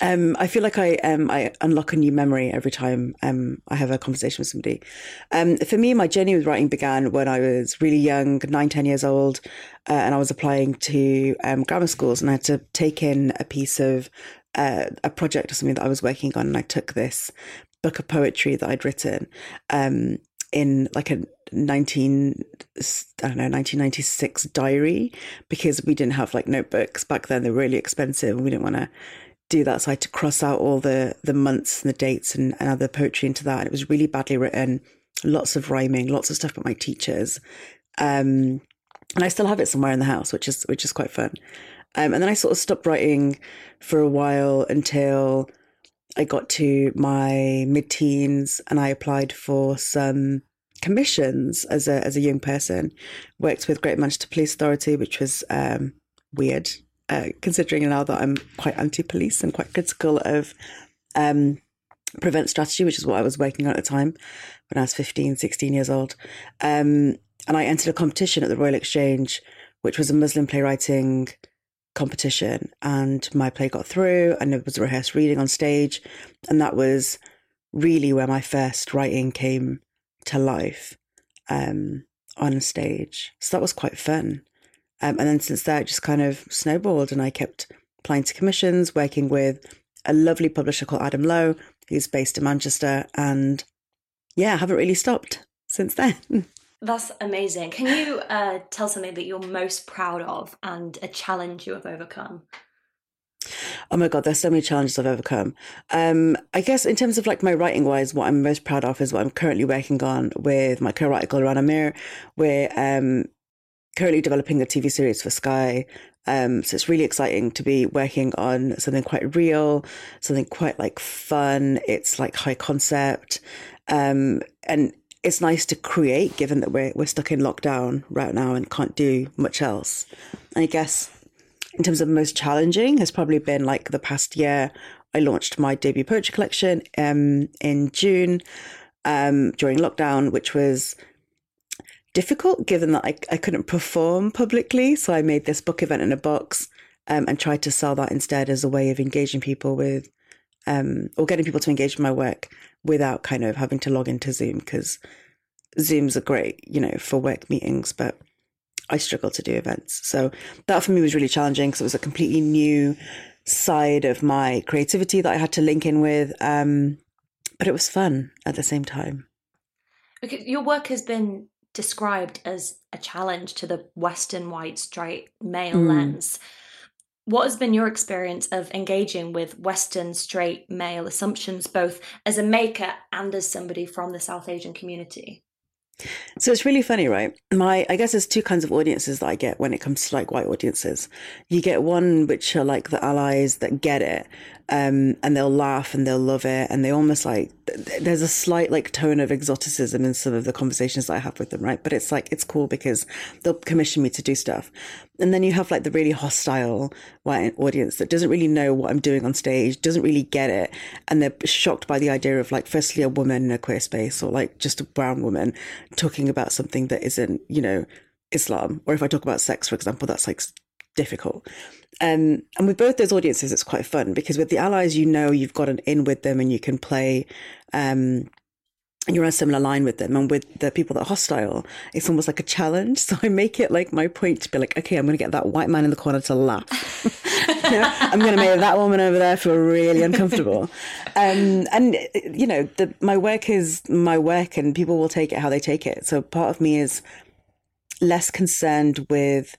Um, I feel like I um, I unlock a new memory every time um, I have a conversation with somebody. Um, for me, my journey with writing began when I was really young, nine, ten years old, uh, and I was applying to um, grammar schools, and I had to take in a piece of uh, a project or something that I was working on, and I took this book of poetry that I'd written um, in like a 19 I don't know 1996 diary because we didn't have like notebooks back then. They're really expensive and we didn't want to do that so I had to cross out all the the months and the dates and, and other poetry into that. And it was really badly written lots of rhyming lots of stuff about my teachers. Um and I still have it somewhere in the house, which is which is quite fun. Um, and then I sort of stopped writing for a while until I got to my mid teens and I applied for some commissions as a as a young person. Worked with Great Manchester Police Authority, which was um, weird, uh, considering now that I'm quite anti police and quite critical of um, prevent strategy, which is what I was working on at the time when I was 15, 16 years old. Um, and I entered a competition at the Royal Exchange, which was a Muslim playwriting competition. And my play got through, and it was a rehearsed reading on stage. And that was really where my first writing came to life um, on stage. So that was quite fun. Um, and then since that, just kind of snowballed, and I kept applying to commissions, working with a lovely publisher called Adam Lowe, who's based in Manchester. And yeah, I haven't really stopped since then. That's amazing. Can you uh, tell something that you're most proud of and a challenge you have overcome? Oh my god, there's so many challenges I've overcome. Um, I guess in terms of like my writing wise, what I'm most proud of is what I'm currently working on with my co-writer Guleraana Mir. We're um, currently developing a TV series for Sky. Um, so it's really exciting to be working on something quite real, something quite like fun. It's like high concept. Um, and it's nice to create given that we're, we're stuck in lockdown right now and can't do much else. And I guess in terms of most challenging has probably been like the past year. I launched my debut poetry collection um, in June um, during lockdown, which was difficult given that I, I couldn't perform publicly. So I made this book event in a box um, and tried to sell that instead as a way of engaging people with, um, or getting people to engage with my work without kind of having to log into Zoom because Zooms are great, you know, for work meetings, but I struggle to do events. So that for me was really challenging because it was a completely new side of my creativity that I had to link in with. Um, but it was fun at the same time. Because your work has been described as a challenge to the Western white straight male mm. lens. What has been your experience of engaging with Western straight male assumptions, both as a maker and as somebody from the South Asian community? So it's really funny, right? My, I guess there's two kinds of audiences that I get when it comes to like white audiences. You get one which are like the allies that get it, um, and they'll laugh and they'll love it, and they almost like there's a slight like tone of exoticism in some of the conversations that I have with them, right? But it's like it's cool because they'll commission me to do stuff, and then you have like the really hostile white audience that doesn't really know what I'm doing on stage, doesn't really get it, and they're shocked by the idea of like firstly a woman in a queer space or like just a brown woman talking about something that isn't you know Islam, or if I talk about sex, for example, that's like difficult. Um, and with both those audiences, it's quite fun because with the allies, you know you've got an in with them and you can play. Um, and you're on a similar line with them. And with the people that are hostile, it's almost like a challenge. So I make it like my point to be like, okay, I'm going to get that white man in the corner to laugh. you know, I'm going to make that woman over there feel really uncomfortable. Um, and, you know, the, my work is my work and people will take it how they take it. So part of me is less concerned with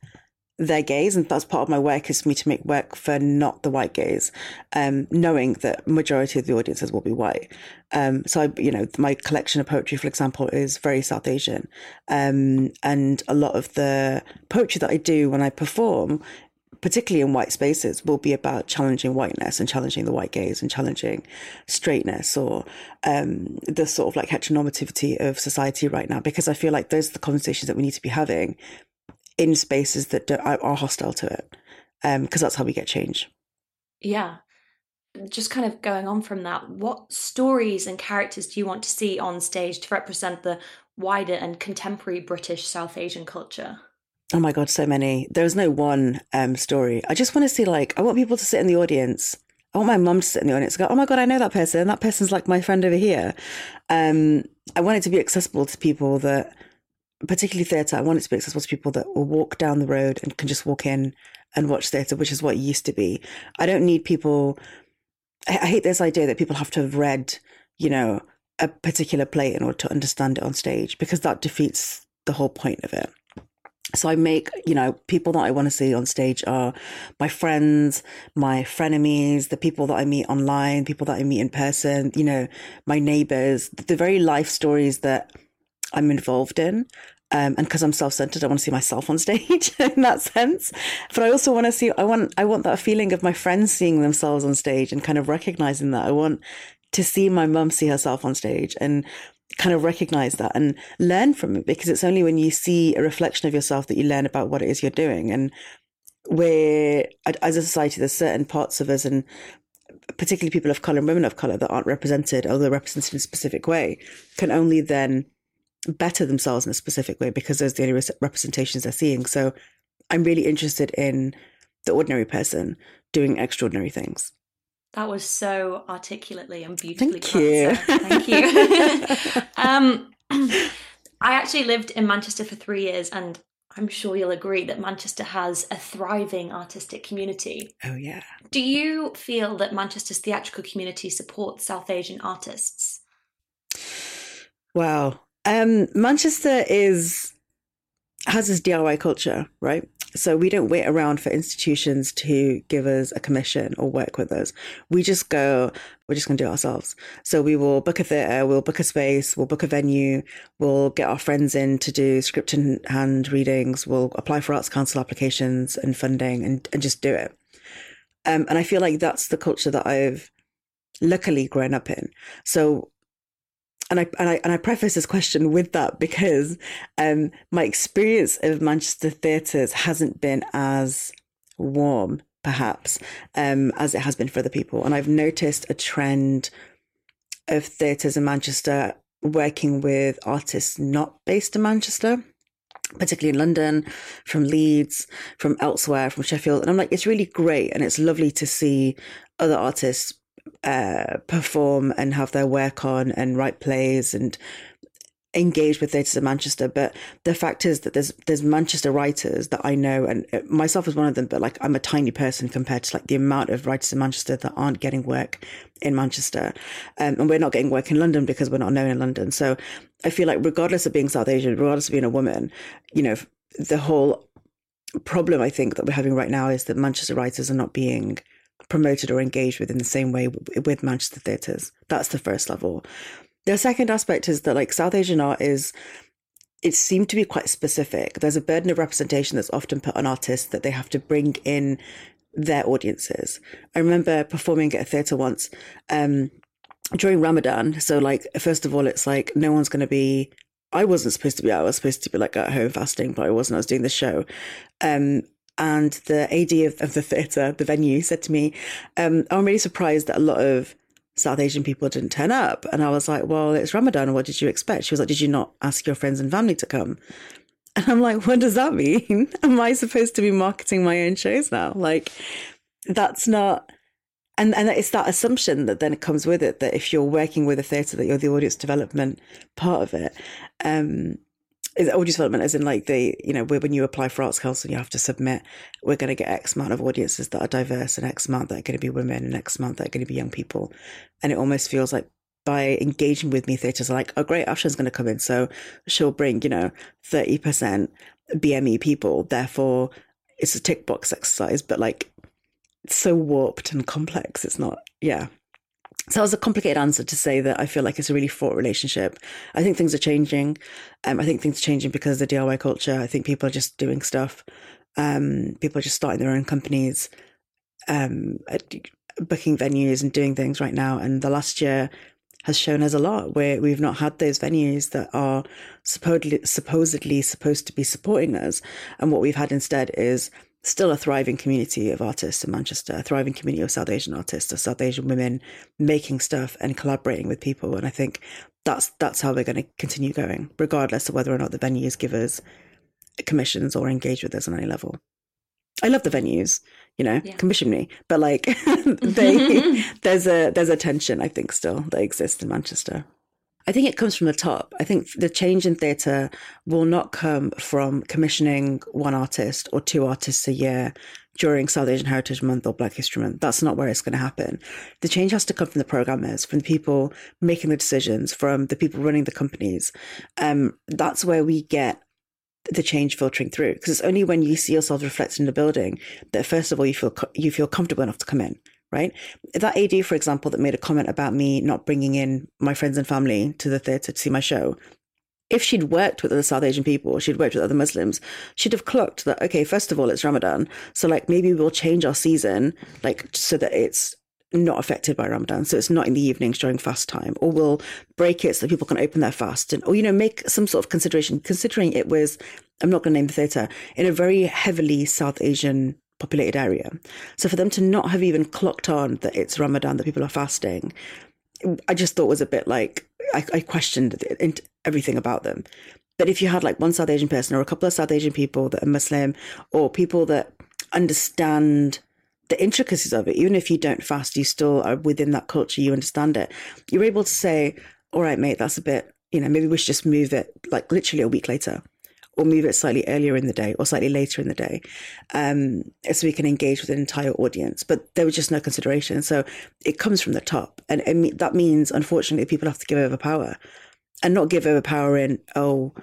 their gaze and that's part of my work is for me to make work for not the white gaze um, knowing that majority of the audiences will be white. Um, so I, you know my collection of poetry for example is very south asian. Um, and a lot of the poetry that i do when i perform particularly in white spaces will be about challenging whiteness and challenging the white gaze and challenging straightness or um, the sort of like heteronormativity of society right now because i feel like those are the conversations that we need to be having in spaces that are hostile to it because um, that's how we get change. Yeah. Just kind of going on from that what stories and characters do you want to see on stage to represent the wider and contemporary british south asian culture? Oh my god so many. There's no one um, story. I just want to see like i want people to sit in the audience. I want my mum to sit in the audience and go, oh my God, I know that person. That person's like my friend over here. Um, I want it to be accessible to people that particularly theatre, I want it to be accessible to people that will walk down the road and can just walk in and watch theatre, which is what it used to be. I don't need people. I, I hate this idea that people have to have read, you know, a particular play in order to understand it on stage because that defeats the whole point of it. So I make, you know, people that I want to see on stage are my friends, my frenemies, the people that I meet online, people that I meet in person, you know, my neighbors, the very life stories that I'm involved in. Um, and because I'm self-centered, I want to see myself on stage in that sense. But I also want to see, I want, I want that feeling of my friends seeing themselves on stage and kind of recognizing that. I want to see my mum see herself on stage and kind of recognize that and learn from it because it's only when you see a reflection of yourself that you learn about what it is you're doing. And where, as a society, there's certain parts of us and particularly people of color and women of color that aren't represented, although represented in a specific way, can only then better themselves in a specific way because those are the only representations they're seeing. So I'm really interested in the ordinary person doing extraordinary things. That was so articulately and beautifully Thank you. Thank you. um, I actually lived in Manchester for three years, and I'm sure you'll agree that Manchester has a thriving artistic community. Oh, yeah. Do you feel that Manchester's theatrical community supports South Asian artists? Wow. Um, Manchester is has this DIY culture, right? So we don't wait around for institutions to give us a commission or work with us. We just go, we're just going to do it ourselves. So we will book a theatre, we'll book a space, we'll book a venue, we'll get our friends in to do script and hand readings, we'll apply for Arts Council applications and funding and, and just do it. Um, and I feel like that's the culture that I've luckily grown up in. So and I and I and I preface this question with that because um, my experience of Manchester theatres hasn't been as warm, perhaps, um, as it has been for other people. And I've noticed a trend of theatres in Manchester working with artists not based in Manchester particularly in London, from Leeds, from elsewhere, from Sheffield. And I'm like, it's really great. And it's lovely to see other artists uh, perform and have their work on and write plays and engage with theatres in Manchester. But the fact is that there's there's Manchester writers that I know, and uh, myself is one of them. But like I'm a tiny person compared to like the amount of writers in Manchester that aren't getting work in Manchester, um, and we're not getting work in London because we're not known in London. So I feel like regardless of being South Asian, regardless of being a woman, you know, the whole problem I think that we're having right now is that Manchester writers are not being promoted or engaged with in the same way with Manchester theatres. That's the first level. The second aspect is that like South Asian art is it seemed to be quite specific. There's a burden of representation that's often put on artists that they have to bring in their audiences. I remember performing at a theatre once um, during Ramadan. So, like, first of all, it's like no one's going to be. I wasn't supposed to be. I was supposed to be like at home fasting, but I wasn't. I was doing the show. Um, and the AD of, of the theatre, the venue, said to me, um, I'm really surprised that a lot of South Asian people didn't turn up. And I was like, well, it's Ramadan. What did you expect? She was like, did you not ask your friends and family to come? And I'm like, what does that mean? Am I supposed to be marketing my own shows now? Like, that's not. And, and it's that assumption that then comes with it that if you're working with a theatre, that you're the audience development part of it. Um, is audience development as in like the you know when you apply for arts council you have to submit we're going to get x amount of audiences that are diverse and x amount that are going to be women and x amount that are going to be young people. And it almost feels like by engaging with me theatres are like oh great Afshan's going to come in. So she'll bring you know 30% bme people. Therefore it's a tick box exercise but like it's so warped and complex. It's not yeah so that was a complicated answer to say that I feel like it's a really fraught relationship. I think things are changing. Um, I think things are changing because of the DIY culture. I think people are just doing stuff. Um, people are just starting their own companies, um, booking venues and doing things right now. And the last year has shown us a lot where we've not had those venues that are supposedly supposedly supposed to be supporting us. And what we've had instead is still a thriving community of artists in Manchester, a thriving community of South Asian artists, of South Asian women making stuff and collaborating with people. And I think that's that's how we're going to continue going, regardless of whether or not the venues give us commissions or engage with us on any level. I love the venues, you know, yeah. commission me, but like they, there's a there's a tension I think still that exists in Manchester. I think it comes from the top. I think the change in theatre will not come from commissioning one artist or two artists a year during South Asian Heritage Month or Black History Month. That's not where it's going to happen. The change has to come from the programmers, from the people making the decisions, from the people running the companies. Um, that's where we get the change filtering through because it's only when you see yourself reflected in the building that first of all you feel you feel comfortable enough to come in right? That AD, for example, that made a comment about me not bringing in my friends and family to the theatre to see my show, if she'd worked with other South Asian people, she'd worked with other Muslims, she'd have clocked that, okay, first of all, it's Ramadan. So, like, maybe we'll change our season, like, so that it's not affected by Ramadan. So it's not in the evenings during fast time, or we'll break it so that people can open their fast and, or, you know, make some sort of consideration, considering it was, I'm not going to name the theatre, in a very heavily South Asian populated area. So for them to not have even clocked on that it's Ramadan, that people are fasting, I just thought was a bit like, I, I questioned everything about them. But if you had like one South Asian person or a couple of South Asian people that are Muslim or people that understand the intricacies of it, even if you don't fast, you still are within that culture, you understand it. You're able to say, all right, mate, that's a bit, you know, maybe we should just move it like literally a week later or move it slightly earlier in the day or slightly later in the day um, so we can engage with an entire audience. But there was just no consideration. So it comes from the top. And it, that means, unfortunately, people have to give over power and not give over power in, oh,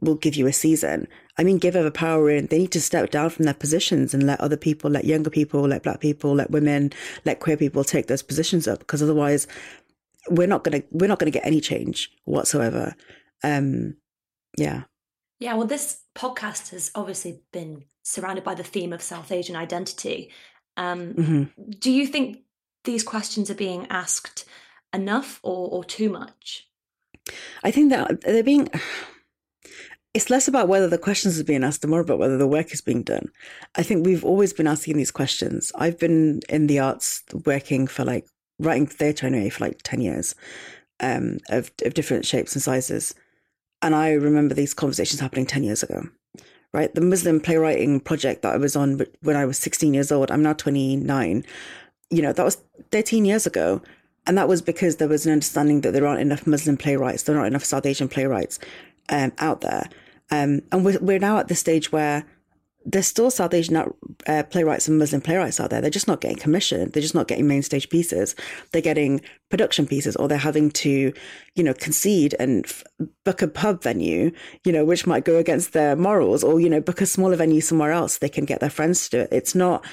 we'll give you a season. I mean, give over power in, they need to step down from their positions and let other people, let younger people, let black people, let women, let queer people take those positions up. Because otherwise, we're not gonna we're not gonna get any change whatsoever. Um, yeah. Yeah. Well, this podcast has obviously been surrounded by the theme of South Asian identity. Um, mm-hmm. Do you think these questions are being asked enough or, or too much? I think that they're being it's less about whether the questions are being asked and more about whether the work is being done. I think we've always been asking these questions. I've been in the arts working for like writing theatre anyway for like 10 years um, of, of different shapes and sizes. And I remember these conversations happening 10 years ago, right? The Muslim playwriting project that I was on when I was 16 years old, I'm now 29. You know, that was 13 years ago. And that was because there was an understanding that there aren't enough Muslim playwrights, there aren't enough South Asian playwrights um, out there. Um, and we're, we're now at the stage where there's still South Asian uh, playwrights and Muslim playwrights out there. They're just not getting commissioned. They're just not getting main stage pieces. They're getting production pieces, or they're having to, you know, concede and f- book a pub venue, you know, which might go against their morals, or you know, book a smaller venue somewhere else. They can get their friends to do it. It's not.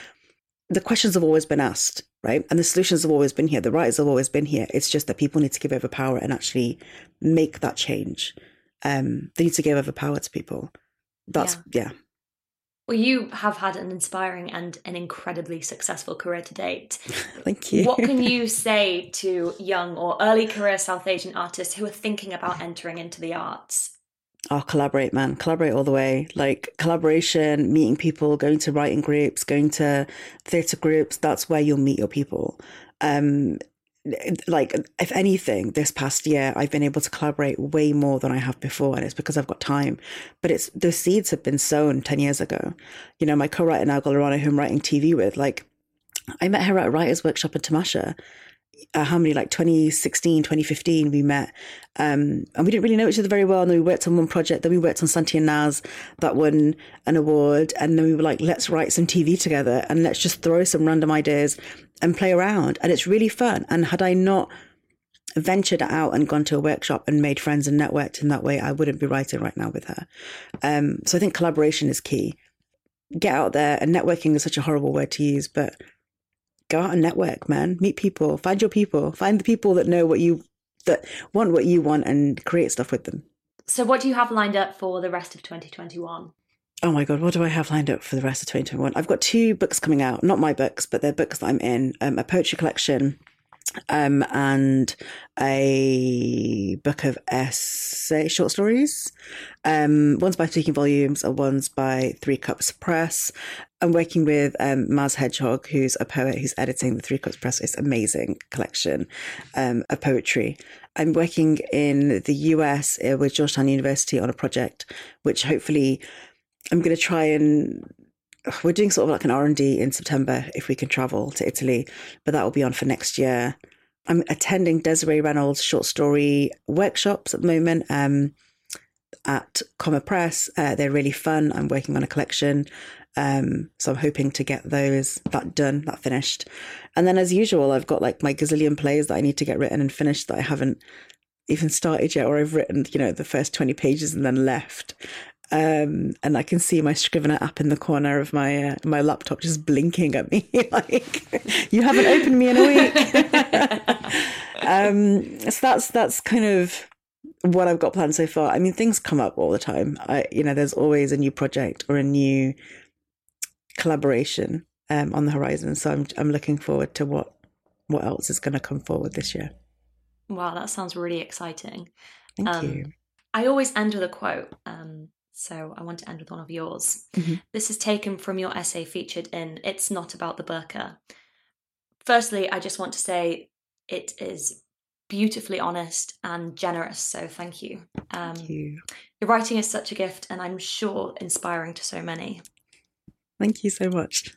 The questions have always been asked, right? And the solutions have always been here. The writers have always been here. It's just that people need to give over power and actually make that change um, they need to give over power to people. That's yeah. yeah. Well, you have had an inspiring and an incredibly successful career to date. Thank you. What can you say to young or early career South Asian artists who are thinking about entering into the arts? Oh, collaborate, man. Collaborate all the way. Like collaboration, meeting people, going to writing groups, going to theatre groups. That's where you'll meet your people. Um, like if anything this past year i've been able to collaborate way more than i have before and it's because i've got time. But it's the seeds have been sown 10 years ago. You know my co-writer now Guleraana, who i'm writing tv with like i met her at a writers workshop in tamasha uh, how many like 2016 2015 we met um, and we didn't really know each other very well. And then we worked on one project then we worked on Santi and Naz that won an award and then we were like let's write some TV together and let's just throw some random ideas and play around. And it's really fun. And had I not ventured out and gone to a workshop and made friends and networked in that way I wouldn't be writing right now with her. Um, so I think collaboration is key. Get out there and networking is such a horrible word to use but go out and network, man. Meet people, find your people, find the people that know what you that want what you want and create stuff with them. So what do you have lined up for the rest of 2021? Oh my god, what do I have lined up for the rest of 2021? I've got two books coming out, not my books, but they're books that I'm in. Um, a poetry collection um, and a book of essay short stories. Um, one's by Speaking Volumes and one's by Three Cups Press. I'm working with um, Maz Hedgehog, who's a poet who's editing the Three Cups Press. It's amazing collection um, of poetry. I'm working in the US uh, with Georgetown University on a project, which hopefully I'm going to try and we're doing sort of like an R&D in September if we can travel to Italy, but that will be on for next year. I'm attending Desiree Reynolds short story workshops at the moment um, at Comma Press. Uh, they're really fun. I'm working on a collection. Um, so I'm hoping to get those, that done, that finished. And then as usual, I've got like my gazillion plays that I need to get written and finished that I haven't even started yet, or I've written, you know, the first 20 pages and then left. Um, and I can see my Scrivener app in the corner of my uh, my laptop just blinking at me like you haven't opened me in a week. um, so that's that's kind of what I've got planned so far. I mean, things come up all the time. I, you know, there's always a new project or a new collaboration um, on the horizon. So I'm I'm looking forward to what what else is going to come forward this year. Wow, that sounds really exciting. Thank Um, you. I always end with a quote. Um, so I want to end with one of yours. Mhm. This is taken from your essay featured in It's Not About the Burqa. Firstly, I just want to say it is beautifully honest and generous. So thank you. Um, Thank you. Your writing is such a gift, and I'm sure inspiring to so many. Thank you so much.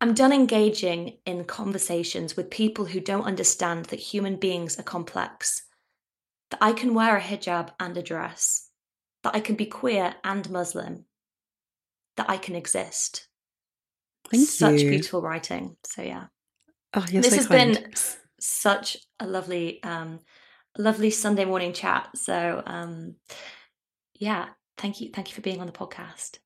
I'm done engaging in conversations with people who don't understand that human beings are complex, that I can wear a hijab and a dress, that I can be queer and Muslim, that I can exist. Thank Such you. beautiful writing. So, yeah. Oh, this so has kind. been such a lovely, um, lovely Sunday morning chat. So, um, yeah, thank you. Thank you for being on the podcast.